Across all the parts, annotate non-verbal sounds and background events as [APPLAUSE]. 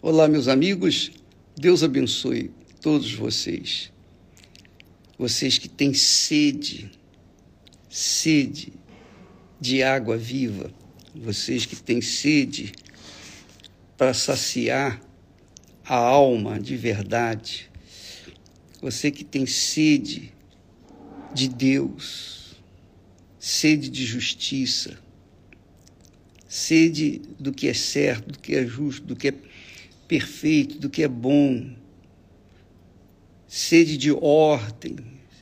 Olá, meus amigos. Deus abençoe todos vocês. Vocês que têm sede, sede de água viva, vocês que têm sede para saciar a alma de verdade, você que tem sede de Deus, sede de justiça, sede do que é certo, do que é justo, do que é perfeito, do que é bom, sede de ordem,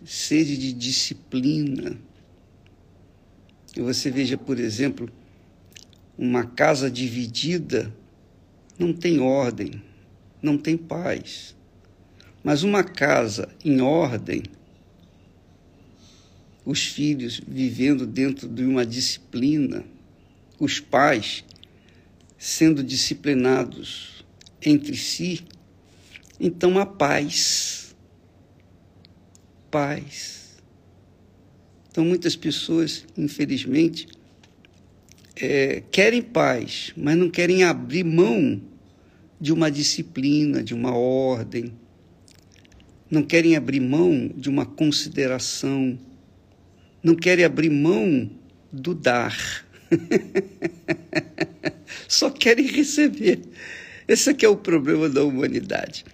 sede de disciplina. Que você veja, por exemplo, uma casa dividida não tem ordem, não tem paz. Mas uma casa em ordem, os filhos vivendo dentro de uma disciplina, os pais sendo disciplinados entre si, então há paz. Paz. Então, muitas pessoas, infelizmente, é, querem paz, mas não querem abrir mão de uma disciplina, de uma ordem, não querem abrir mão de uma consideração, não querem abrir mão do dar. [LAUGHS] Só querem receber. Esse aqui é o problema da humanidade.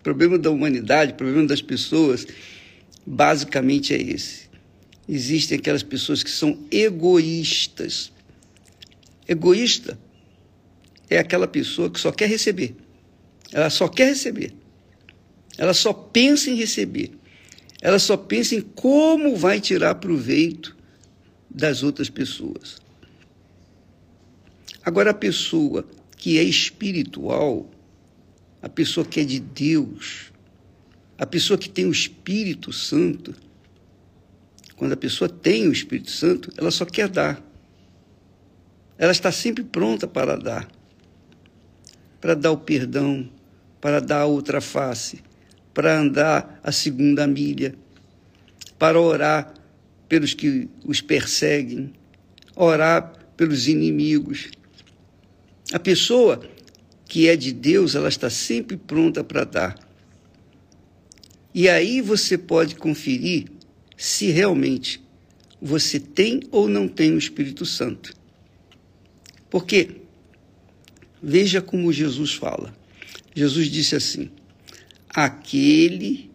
O problema da humanidade, o problema das pessoas, basicamente é esse. Existem aquelas pessoas que são egoístas. Egoísta é aquela pessoa que só quer receber. Ela só quer receber. Ela só pensa em receber. Ela só pensa em como vai tirar proveito das outras pessoas. Agora, a pessoa que é espiritual, a pessoa que é de Deus, a pessoa que tem o Espírito Santo, quando a pessoa tem o Espírito Santo, ela só quer dar. Ela está sempre pronta para dar. Para dar o perdão, para dar a outra face, para andar a segunda milha, para orar pelos que os perseguem, orar pelos inimigos, a pessoa que é de Deus, ela está sempre pronta para dar. E aí você pode conferir se realmente você tem ou não tem o Espírito Santo. Porque veja como Jesus fala. Jesus disse assim: aquele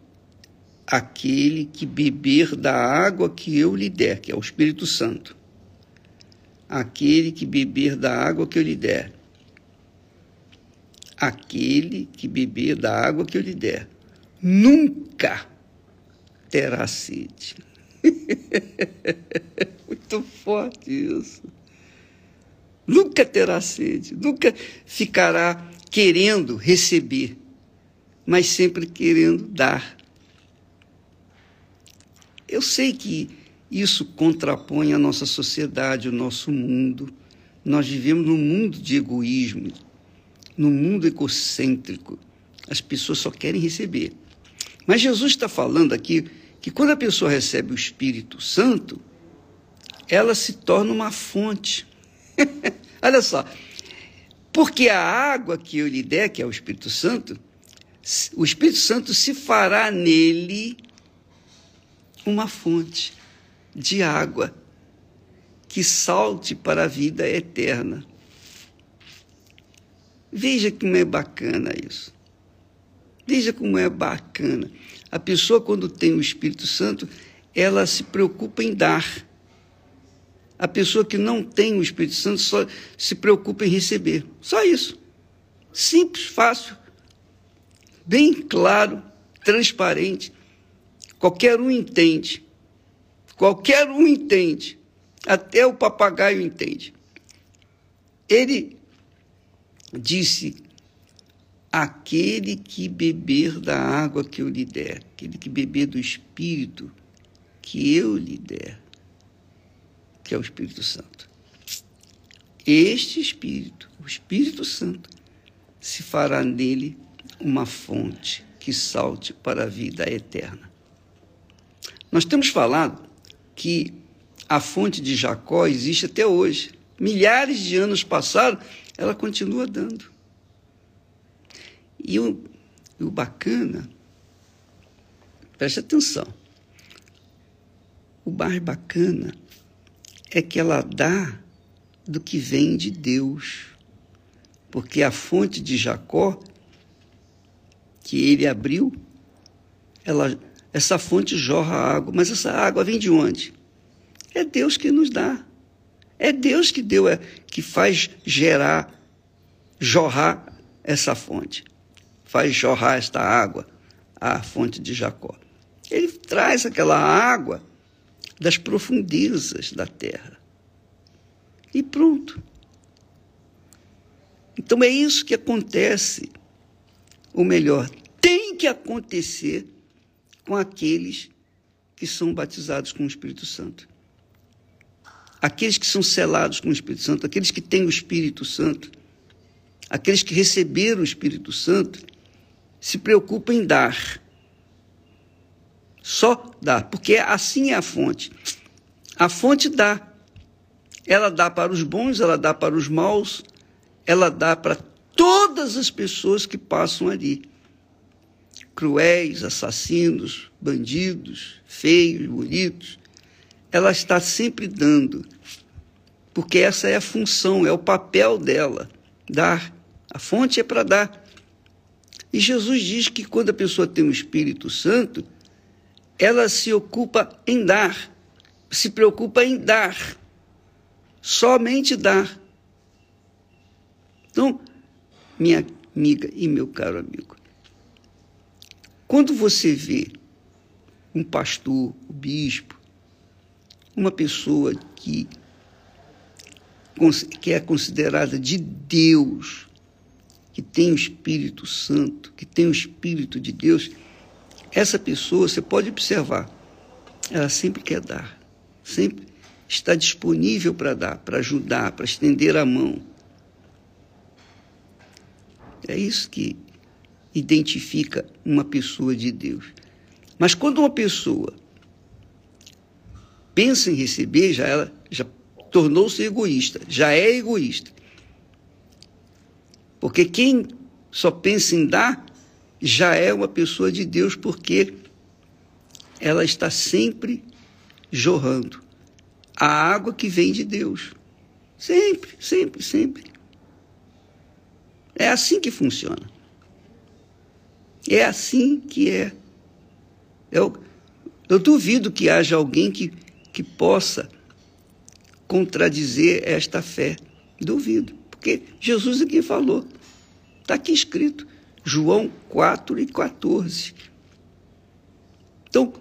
aquele que beber da água que eu lhe der, que é o Espírito Santo. Aquele que beber da água que eu lhe der aquele que beber da água que eu lhe der, nunca terá sede. [LAUGHS] Muito forte isso. Nunca terá sede, nunca ficará querendo receber, mas sempre querendo dar. Eu sei que isso contrapõe a nossa sociedade, o nosso mundo. Nós vivemos num mundo de egoísmo, no mundo egocêntrico. As pessoas só querem receber. Mas Jesus está falando aqui que quando a pessoa recebe o Espírito Santo, ela se torna uma fonte. [LAUGHS] Olha só, porque a água que eu lhe der, que é o Espírito Santo, o Espírito Santo se fará nele uma fonte de água que salte para a vida eterna. Veja como é bacana isso. Veja como é bacana. A pessoa, quando tem o Espírito Santo, ela se preocupa em dar. A pessoa que não tem o Espírito Santo só se preocupa em receber. Só isso. Simples, fácil, bem claro, transparente. Qualquer um entende. Qualquer um entende. Até o papagaio entende. Ele disse: Aquele que beber da água que eu lhe der, aquele que beber do Espírito que eu lhe der, que é o Espírito Santo. Este Espírito, o Espírito Santo, se fará nele uma fonte que salte para a vida eterna. Nós temos falado que a fonte de Jacó existe até hoje. Milhares de anos passaram ela continua dando. E o, o bacana, preste atenção, o mais bacana é que ela dá do que vem de Deus. Porque a fonte de Jacó, que ele abriu, ela, essa fonte jorra água, mas essa água vem de onde? É Deus que nos dá. É Deus que deu, é, que faz gerar, jorrar essa fonte. Faz jorrar esta água, a fonte de Jacó. Ele traz aquela água das profundezas da terra. E pronto. Então é isso que acontece. Ou melhor, tem que acontecer com aqueles que são batizados com o Espírito Santo. Aqueles que são selados com o Espírito Santo, aqueles que têm o Espírito Santo, aqueles que receberam o Espírito Santo, se preocupam em dar. Só dar, porque assim é a fonte. A fonte dá. Ela dá para os bons, ela dá para os maus, ela dá para todas as pessoas que passam ali. Cruéis, assassinos, bandidos, feios, bonitos. Ela está sempre dando. Porque essa é a função, é o papel dela, dar. A fonte é para dar. E Jesus diz que quando a pessoa tem o Espírito Santo, ela se ocupa em dar, se preocupa em dar, somente dar. Então, minha amiga e meu caro amigo, quando você vê um pastor, um bispo, uma pessoa que, que é considerada de Deus, que tem o Espírito Santo, que tem o Espírito de Deus, essa pessoa, você pode observar, ela sempre quer dar, sempre está disponível para dar, para ajudar, para estender a mão. É isso que identifica uma pessoa de Deus. Mas quando uma pessoa pensa em receber, já ela já tornou-se egoísta, já é egoísta. Porque quem só pensa em dar já é uma pessoa de Deus, porque ela está sempre jorrando a água que vem de Deus. Sempre, sempre, sempre. É assim que funciona. É assim que é. Eu, eu duvido que haja alguém que, que possa contradizer esta fé. Duvido. Porque Jesus aqui falou. Está aqui escrito. João 4 e 14. Então,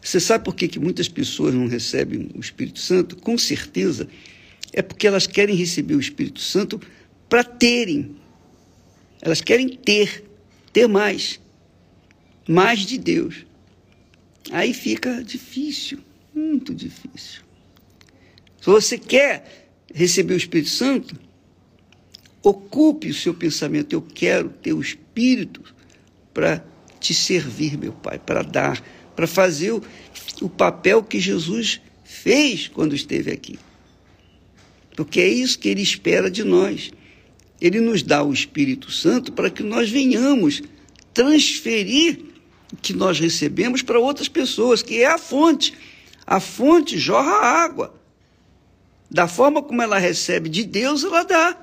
você sabe por que, que muitas pessoas não recebem o Espírito Santo? Com certeza é porque elas querem receber o Espírito Santo para terem. Elas querem ter, ter mais. Mais de Deus. Aí fica difícil, muito difícil. Se você quer receber o Espírito Santo, Ocupe o seu pensamento. Eu quero ter o Espírito para te servir, meu Pai, para dar, para fazer o, o papel que Jesus fez quando esteve aqui. Porque é isso que ele espera de nós. Ele nos dá o Espírito Santo para que nós venhamos transferir que nós recebemos para outras pessoas, que é a fonte. A fonte jorra água. Da forma como ela recebe de Deus, ela dá.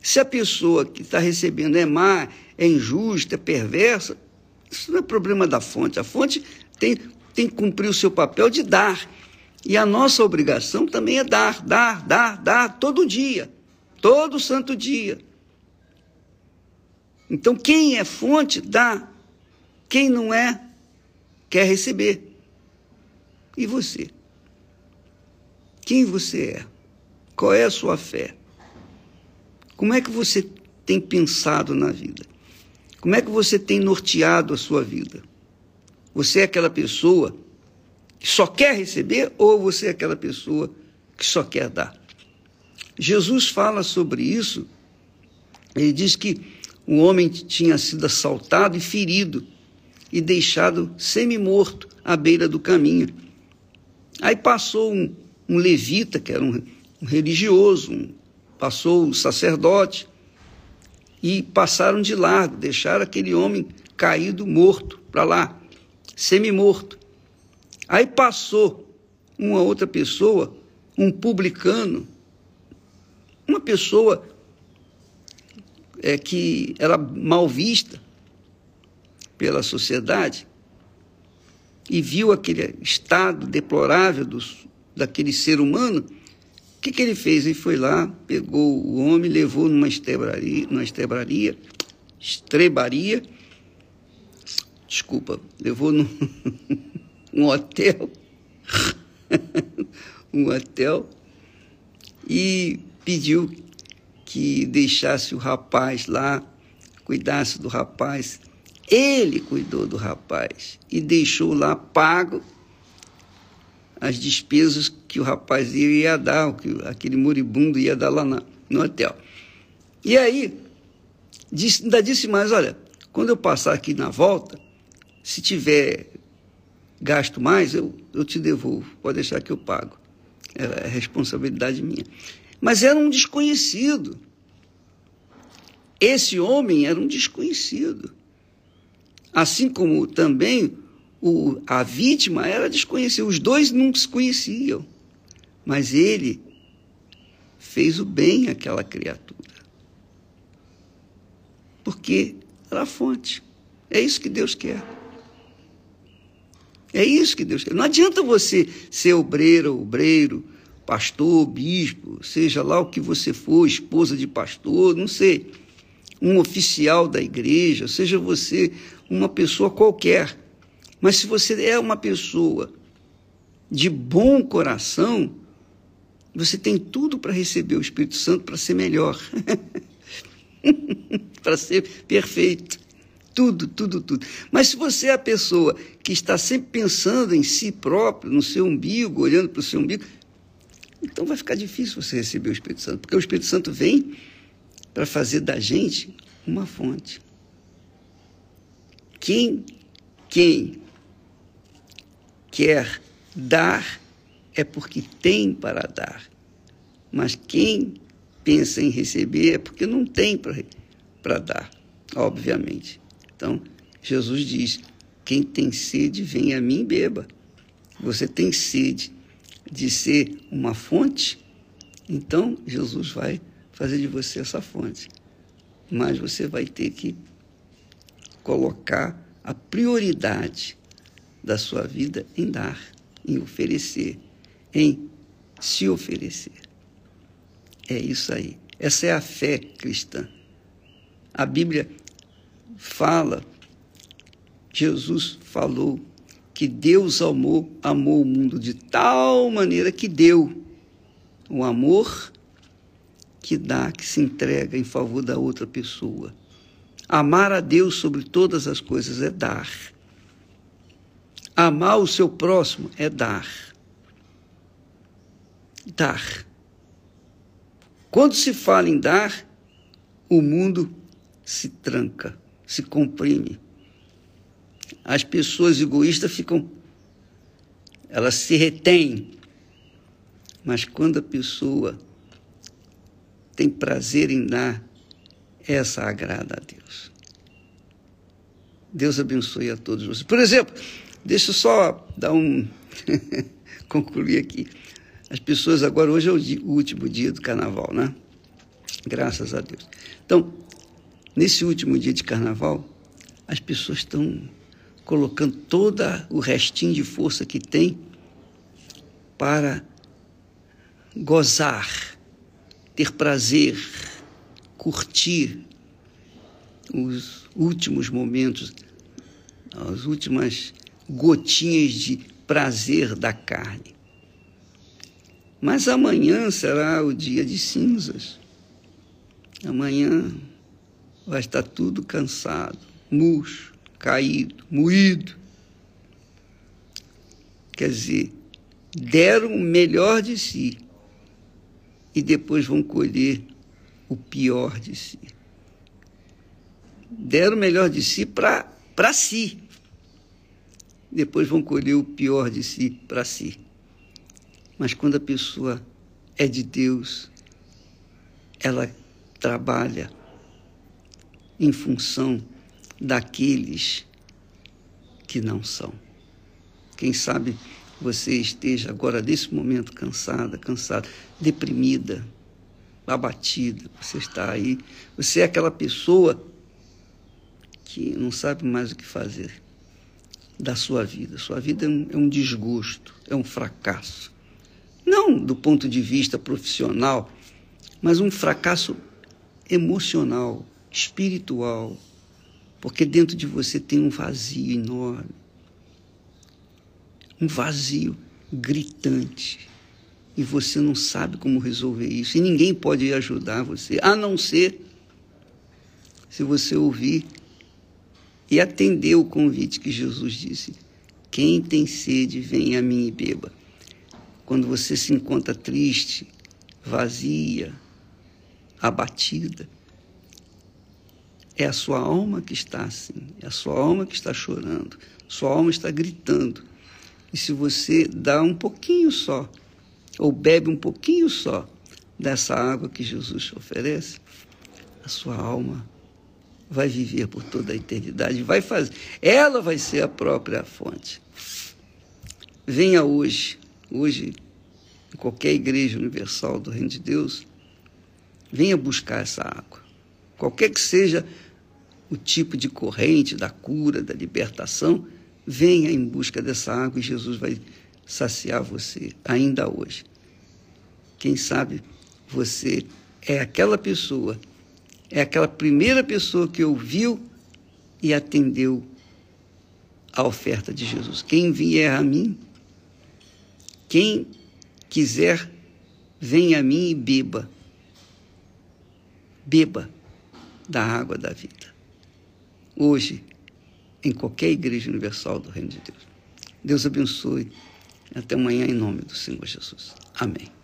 Se a pessoa que está recebendo é má, é injusta, é perversa, isso não é problema da fonte. A fonte tem, tem que cumprir o seu papel de dar. E a nossa obrigação também é dar, dar, dar, dar, todo dia, todo santo dia. Então, quem é fonte, dá. Quem não é, quer receber. E você? Quem você é? Qual é a sua fé? Como é que você tem pensado na vida? Como é que você tem norteado a sua vida? Você é aquela pessoa que só quer receber ou você é aquela pessoa que só quer dar? Jesus fala sobre isso. Ele diz que o homem tinha sido assaltado e ferido e deixado semi-morto à beira do caminho. Aí passou um, um levita, que era um, um religioso, um passou o sacerdote e passaram de largo, deixaram aquele homem caído, morto, para lá, semi-morto. Aí passou uma outra pessoa, um publicano, uma pessoa é, que era mal vista pela sociedade e viu aquele estado deplorável dos, daquele ser humano, o que, que ele fez? Ele foi lá, pegou o homem, levou numa estrebaria, numa estrebaria, estrebaria, desculpa, levou num [LAUGHS] um hotel, [LAUGHS] um hotel, e pediu que deixasse o rapaz lá, cuidasse do rapaz. Ele cuidou do rapaz e deixou lá pago as despesas que o rapaz ia dar, que aquele moribundo ia dar lá na, no hotel. E aí, disse, ainda disse mais: olha, quando eu passar aqui na volta, se tiver gasto mais, eu, eu te devolvo, pode deixar que eu pago. É, é responsabilidade minha. Mas era um desconhecido. Esse homem era um desconhecido. Assim como também o, a vítima era desconhecida. Os dois não se conheciam. Mas ele fez o bem àquela criatura. Porque era a fonte. É isso que Deus quer. É isso que Deus quer. Não adianta você ser obreiro, obreiro, pastor, bispo, seja lá o que você for, esposa de pastor, não sei, um oficial da igreja, seja você uma pessoa qualquer. Mas se você é uma pessoa de bom coração, você tem tudo para receber o Espírito Santo para ser melhor, [LAUGHS] para ser perfeito. Tudo, tudo, tudo. Mas se você é a pessoa que está sempre pensando em si próprio, no seu umbigo, olhando para o seu umbigo, então vai ficar difícil você receber o Espírito Santo, porque o Espírito Santo vem para fazer da gente uma fonte. Quem, quem quer dar é porque tem para dar. Mas quem pensa em receber é porque não tem para dar, obviamente. Então, Jesus diz: quem tem sede, vem a mim e beba. Você tem sede de ser uma fonte, então Jesus vai fazer de você essa fonte. Mas você vai ter que colocar a prioridade da sua vida em dar, em oferecer, em se oferecer. É isso aí. Essa é a fé cristã. A Bíblia fala, Jesus falou que Deus amou, amou o mundo de tal maneira que deu o amor que dá, que se entrega em favor da outra pessoa. Amar a Deus sobre todas as coisas é dar. Amar o seu próximo é dar. Dar. Quando se fala em dar, o mundo se tranca, se comprime as pessoas egoístas ficam, elas se retêm. Mas quando a pessoa tem prazer em dar, essa agrada a Deus. Deus abençoe a todos vocês. Por exemplo, deixa eu só dar um. [LAUGHS] concluir aqui. As pessoas, agora, hoje é o, dia, o último dia do carnaval, né? Graças a Deus. Então, nesse último dia de carnaval, as pessoas estão colocando todo o restinho de força que tem para gozar, ter prazer, curtir os últimos momentos, as últimas gotinhas de prazer da carne. Mas amanhã será o dia de cinzas. Amanhã vai estar tudo cansado, murcho caído, moído. Quer dizer, deram o melhor de si e depois vão colher o pior de si. Deram o melhor de si para si. Depois vão colher o pior de si para si. Mas quando a pessoa é de Deus, ela trabalha em função daqueles que não são. Quem sabe você esteja agora, nesse momento, cansada, cansada, deprimida, abatida. Você está aí. Você é aquela pessoa que não sabe mais o que fazer da sua vida. Sua vida é um, é um desgosto, é um fracasso. Não do ponto de vista profissional, mas um fracasso emocional, espiritual, porque dentro de você tem um vazio enorme um vazio gritante. E você não sabe como resolver isso. E ninguém pode ajudar você, a não ser se você ouvir e atender o convite que Jesus disse: Quem tem sede, venha a mim e beba. Quando você se encontra triste, vazia, abatida, é a sua alma que está assim, é a sua alma que está chorando, sua alma está gritando. E se você dá um pouquinho só, ou bebe um pouquinho só dessa água que Jesus oferece, a sua alma vai viver por toda a eternidade, vai fazer, ela vai ser a própria fonte. Venha hoje, hoje, em qualquer igreja universal do Reino de Deus, venha buscar essa água. Qualquer que seja o tipo de corrente da cura, da libertação, Venha em busca dessa água e Jesus vai saciar você ainda hoje. Quem sabe você é aquela pessoa, é aquela primeira pessoa que ouviu e atendeu a oferta de Jesus. Quem vier a mim, quem quiser, venha a mim e beba. Beba da água da vida. Hoje, em qualquer igreja universal do Reino de Deus. Deus abençoe. Até amanhã, em nome do Senhor Jesus. Amém.